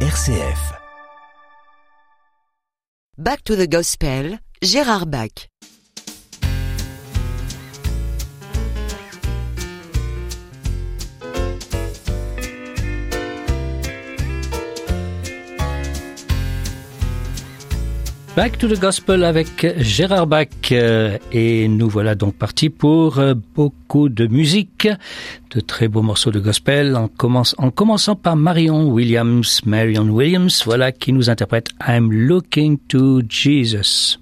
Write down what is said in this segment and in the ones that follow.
RCF. Back to the Gospel, Gérard Bach. Back to the Gospel avec Gérard Bach. Euh, et nous voilà donc partis pour euh, beaucoup de musique, de très beaux morceaux de gospel, en, en commençant par Marion Williams. Marion Williams, voilà qui nous interprète I'm Looking to Jesus.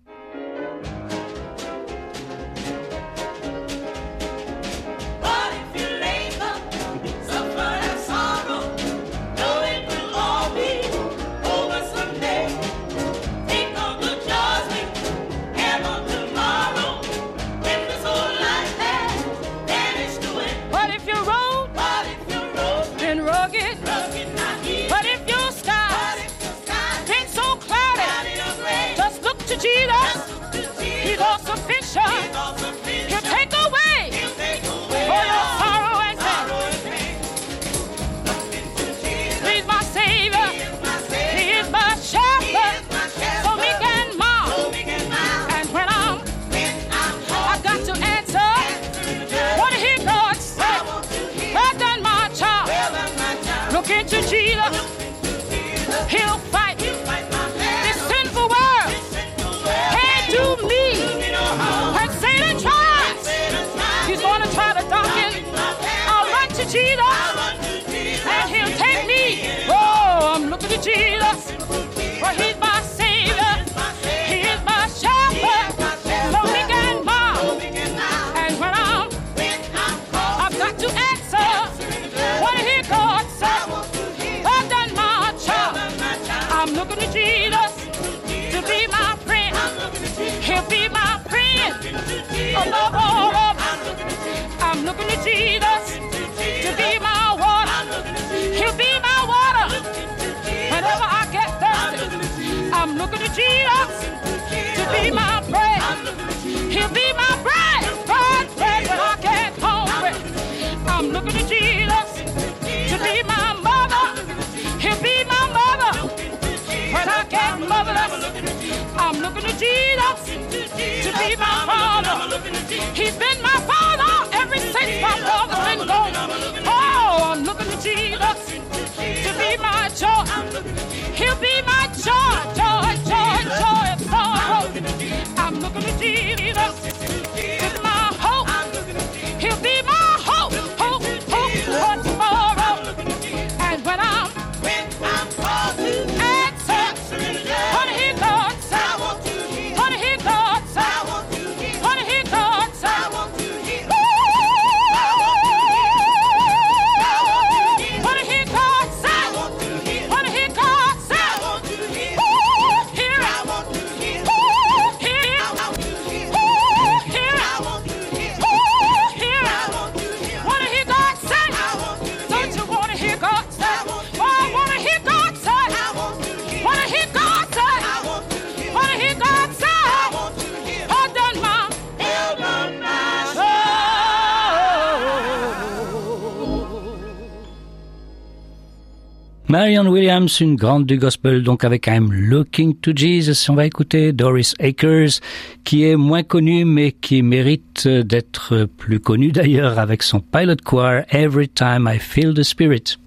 I'm looking to Jesus to be my water. He'll be my water. Whenever I get thirsty, I'm looking to Jesus to be my bread. He'll be my bread, I get hungry. I'm looking to Jesus to be my mother. He'll be my mother when I get motherless. I'm looking to Jesus be my father. He's been my father ever since my father's been gone. Oh, I'm looking to Jesus to be my joy. He'll be my joy, joy, joy, joy, sorrow. I'm looking to Jesus. Marion Williams, une grande du gospel, donc avec I'm Looking to Jesus. On va écouter Doris Akers, qui est moins connue, mais qui mérite d'être plus connue d'ailleurs avec son pilot choir Every Time I Feel the Spirit.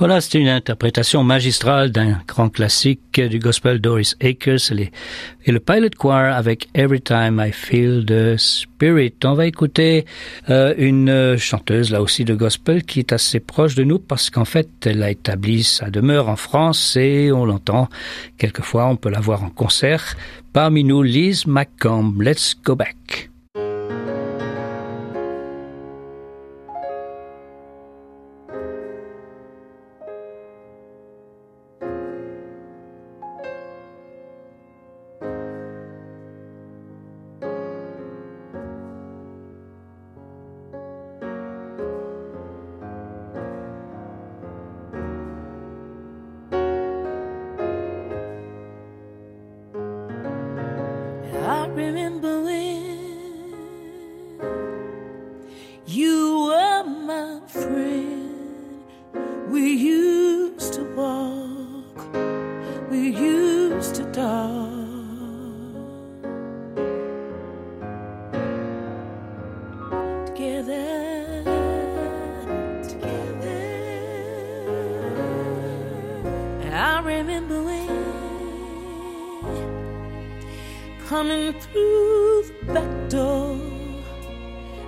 Voilà, c'était une interprétation magistrale d'un grand classique du gospel Doris Akers et le Pilot Choir avec Every Time I Feel the Spirit. On va écouter euh, une euh, chanteuse là aussi de gospel qui est assez proche de nous parce qu'en fait elle a établi sa demeure en France et on l'entend quelquefois, on peut la voir en concert. Parmi nous, Liz McComb. Let's go back. Through the back door,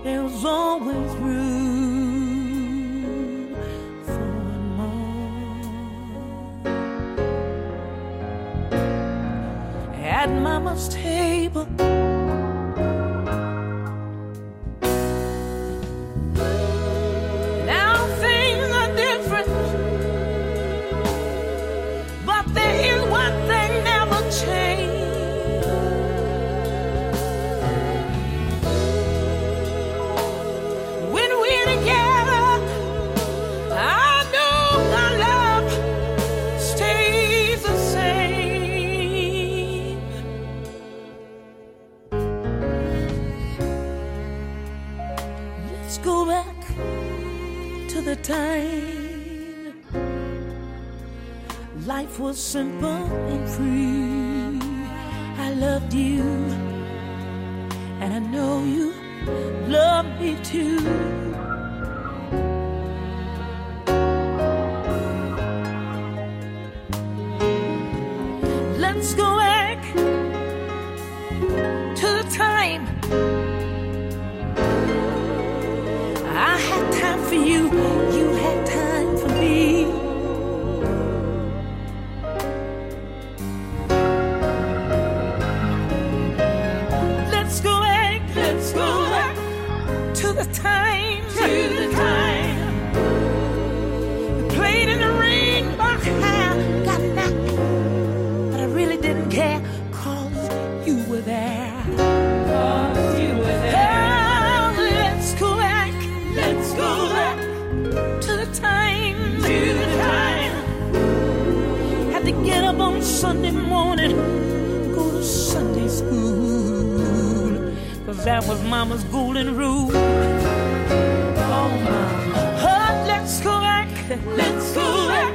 there was always room for more. At Mama's table. Was simple and free. I loved you, and I know you love me too. Get up on Sunday morning go to Sunday school. Cause that was mama's golden rule. Oh, mama. Oh, let's go back, let's go back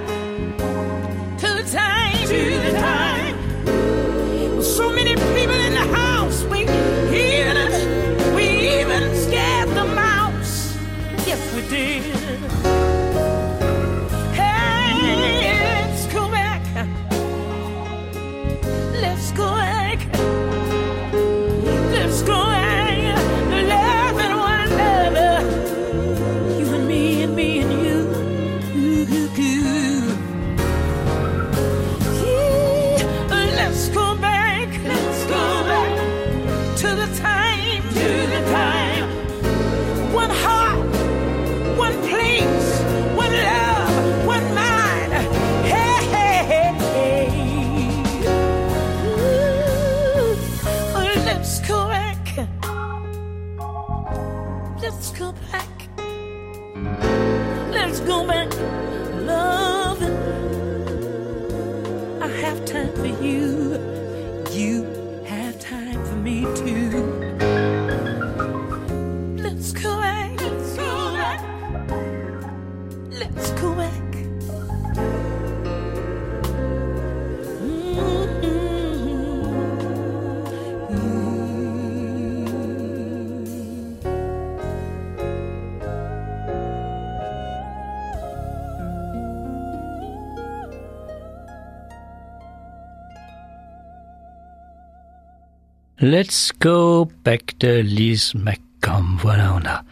Let's go back de Liz McComb. Voilà, on a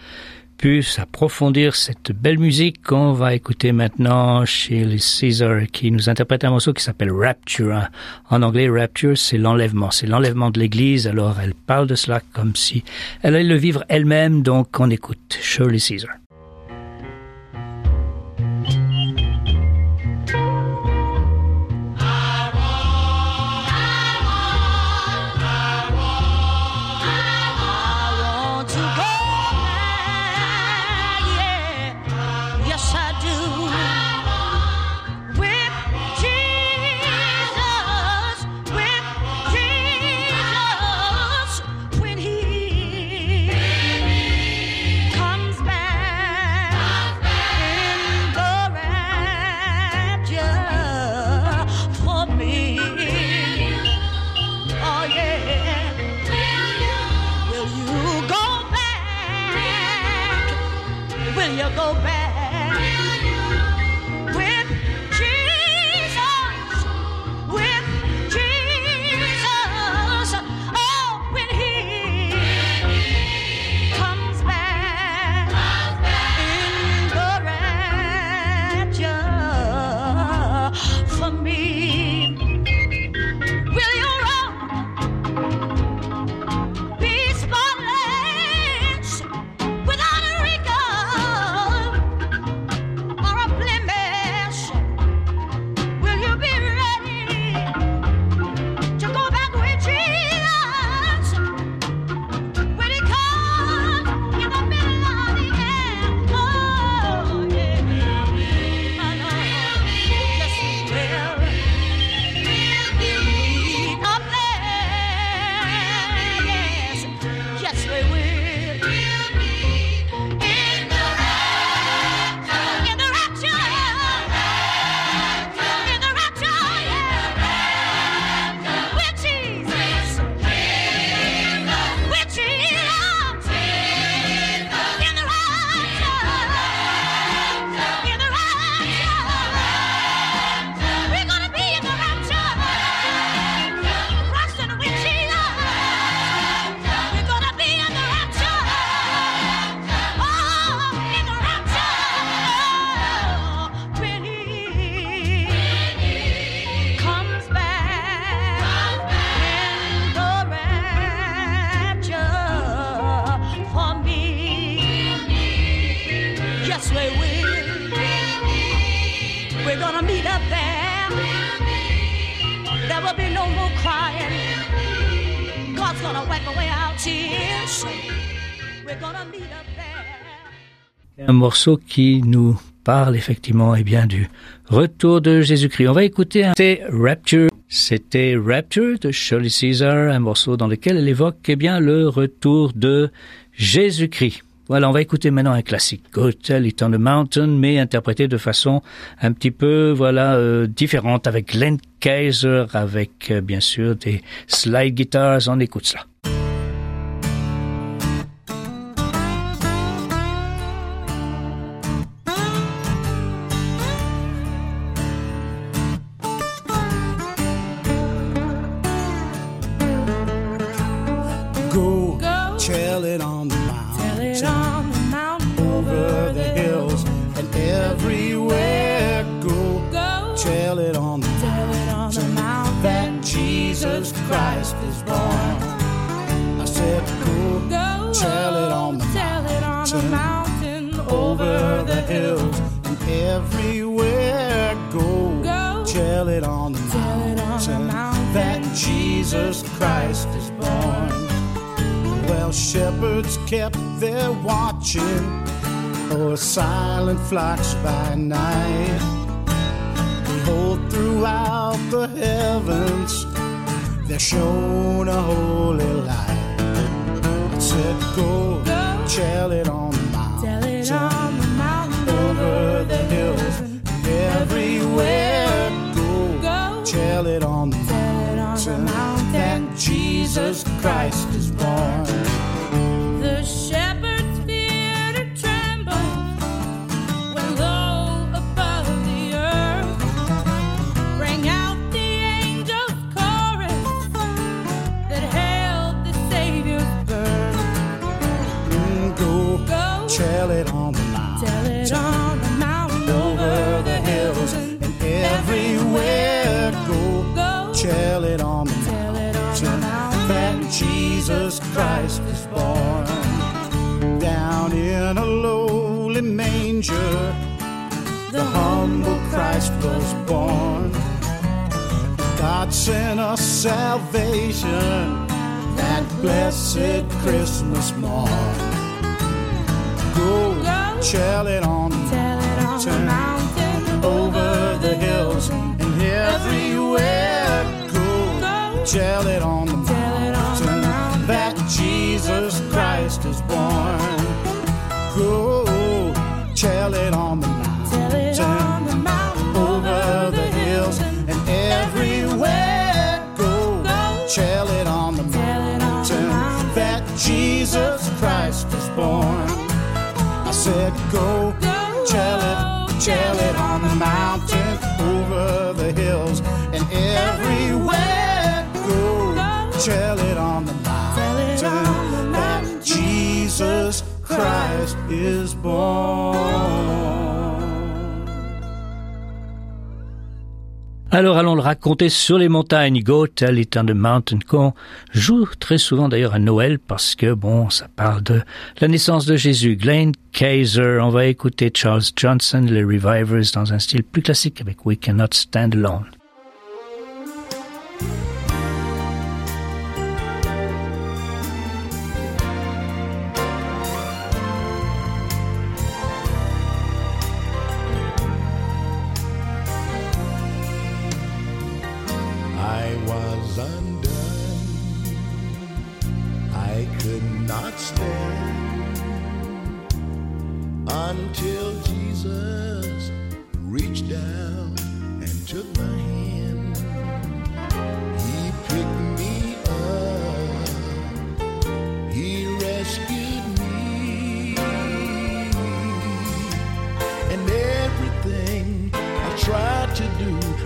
pu approfondir cette belle musique qu'on va écouter maintenant chez Caesar qui nous interprète un morceau qui s'appelle Rapture. En anglais, Rapture, c'est l'enlèvement. C'est l'enlèvement de l'église. Alors, elle parle de cela comme si elle allait le vivre elle-même. Donc, on écoute Shirley Caesar. Go back Un morceau qui nous parle effectivement eh bien du retour de Jésus-Christ. On va écouter un Rapture. C'était Rapture de Shirley Caesar, un morceau dans lequel elle évoque eh bien le retour de Jésus-Christ. Voilà, on va écouter maintenant un classique, Hotel It on the Mountain, mais interprété de façon un petit peu, voilà, euh, différente, avec Glenn Kaiser, avec euh, bien sûr des slide guitars. On écoute cela. Jesus Christ is born. Well, shepherds kept their watching o'er silent flocks by night. Behold, throughout the heavens there shone a holy light. It said, Go, tell it on Jesus Christ is salvation that blessed Christmas morn. Go, Go. tell it on the Tell it on the mountain, over the hills and everywhere. Go, Go. tell it on the Tell it on the mountain mountain. that Jesus Christ is born. Go, tell it on the born. I said, go, Go. tell it, tell it on the mountain, over the hills and everywhere. Go, tell it on the mountain. that Jesus Christ is born. Alors allons le raconter sur les montagnes. Go Tell It on the Mountain qu'on joue très souvent d'ailleurs à Noël parce que bon, ça parle de la naissance de Jésus. Glenn Kaiser, on va écouter Charles Johnson, les Revivers dans un style plus classique avec We Cannot Stand Alone.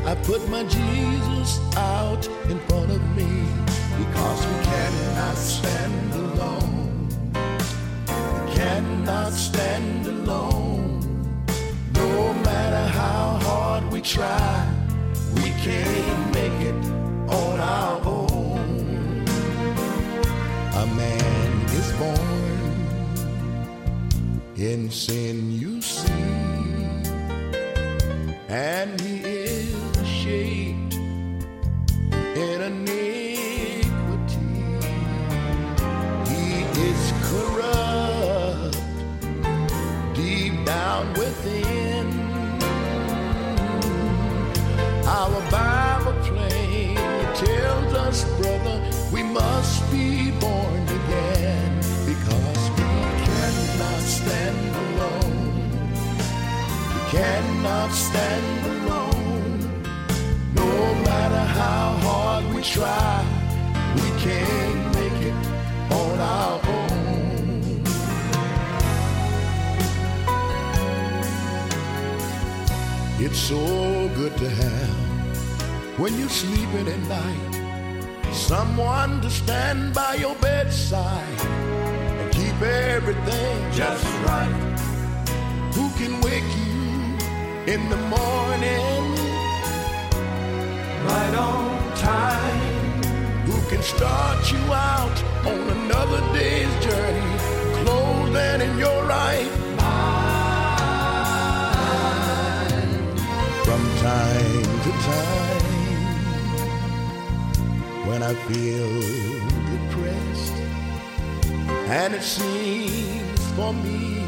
I put my Jesus out in front of me because we cannot stand alone. We cannot stand alone. No matter how hard we try, we can't make it on our own. A man is born in sin, you see, and he we must be born again because we cannot stand alone. We cannot stand alone. No matter how hard we try, we can't make it on our own. It's so good to have when you're sleeping at night someone to stand by your bedside and keep everything just right. Who can wake you in the morning right on time? Who can start you out on another day's journey clothed and in your right from time to time I feel depressed and it seems for me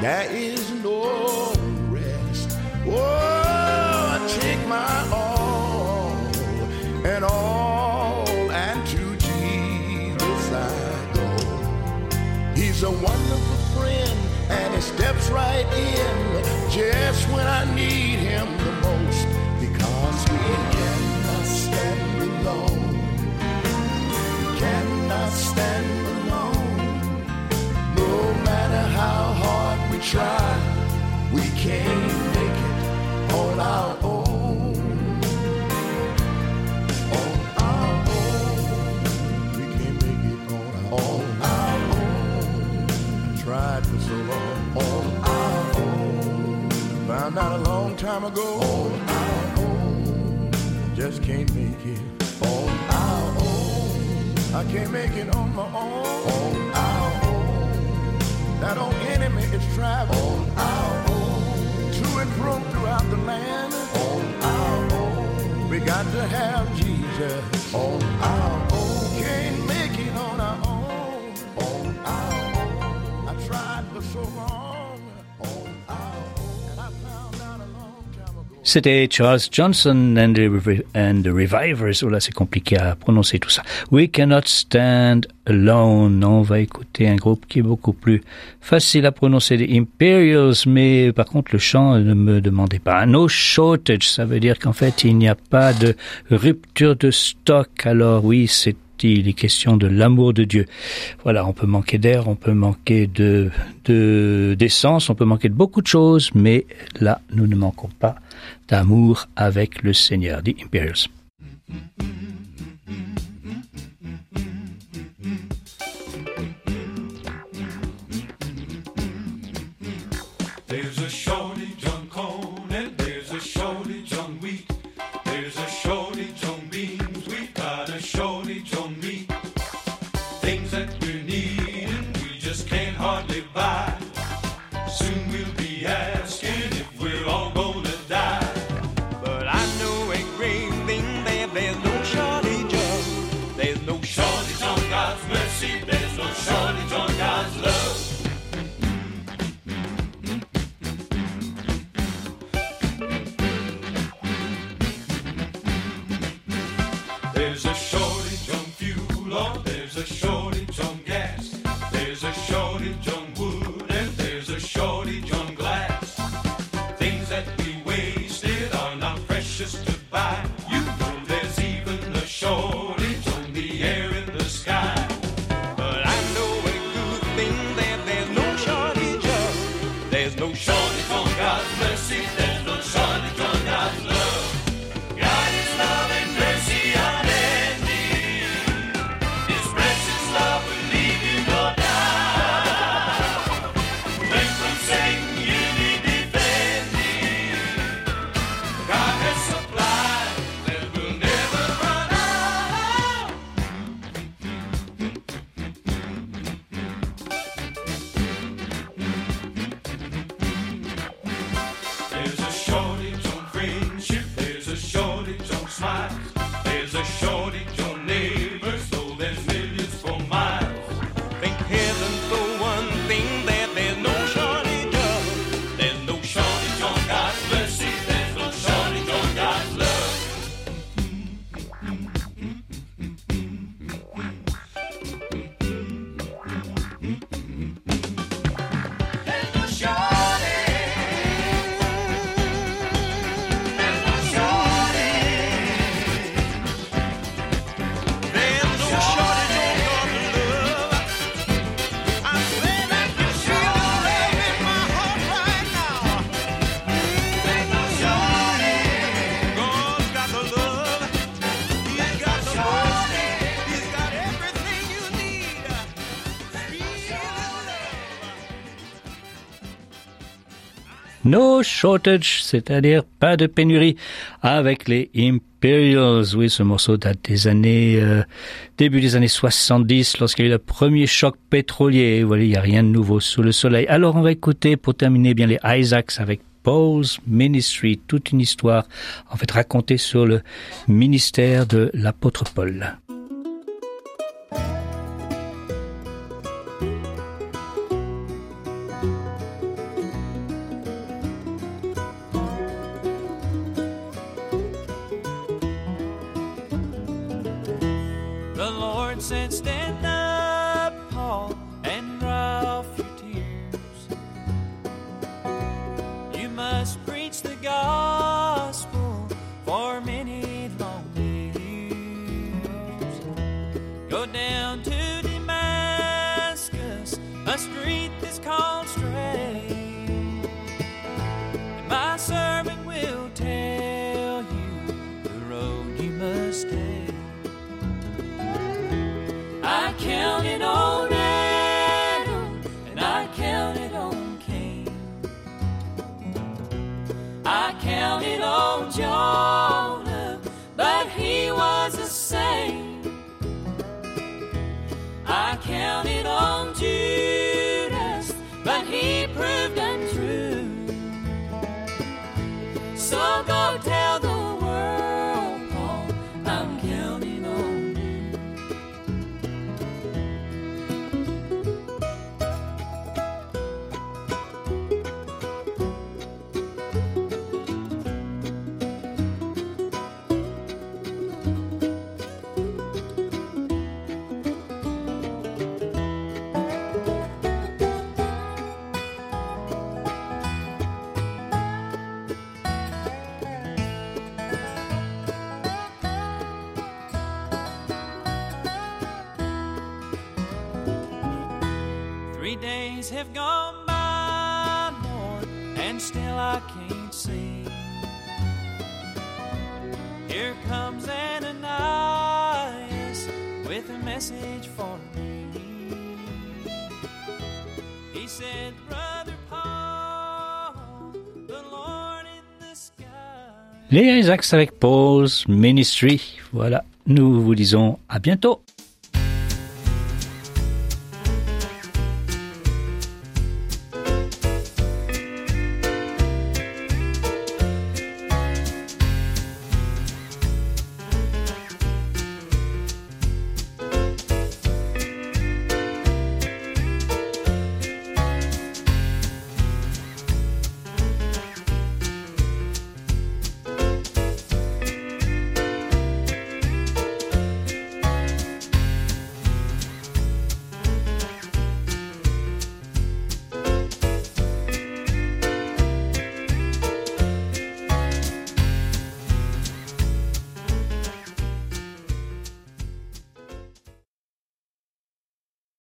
there is no rest. Oh, I take my all and all and to Jesus I go. He's a wonderful friend and he steps right in just when I try, we can't make it on our own. On our own. We can't make it on our own. On our own. I tried for so long. On our own. Found out a long time ago. On our own. Just can't make it on our own. I can't make it on my own. On. That old enemy is traveling on our own. To and fro throughout the land on our own. We got to have Jesus on our own. Can't make it on our own. On our own. I tried for so long. C'était Charles Johnson and the, and the Revivers. Oh là, c'est compliqué à prononcer tout ça. We cannot stand alone. On va écouter un groupe qui est beaucoup plus facile à prononcer, les Imperials, mais par contre le chant ne me demandez pas. No shortage, ça veut dire qu'en fait il n'y a pas de rupture de stock. Alors oui, c'est il est question de l'amour de Dieu. Voilà, on peut manquer d'air, on peut manquer de de- d'essence, on peut manquer de beaucoup de choses, mais là, nous ne manquons pas d'amour avec le Seigneur. The Imperials. There's a No shortage, c'est-à-dire pas de pénurie avec les Imperials. Oui, ce morceau date des années, euh, début des années 70, lorsqu'il y a eu le premier choc pétrolier. Voilà, il n'y a rien de nouveau sous le soleil. Alors, on va écouter, pour terminer bien, les Isaacs avec Paul's Ministry, toute une histoire, en fait, racontée sur le ministère de l'apôtre Paul. 안. Have gone by more, and still I can't see. Here comes Ananias with a message for me. He said, Brother Paul, the Lord in the sky. Les Isaacs avec Paul's Ministry. Voilà, nous vous disons à bientôt.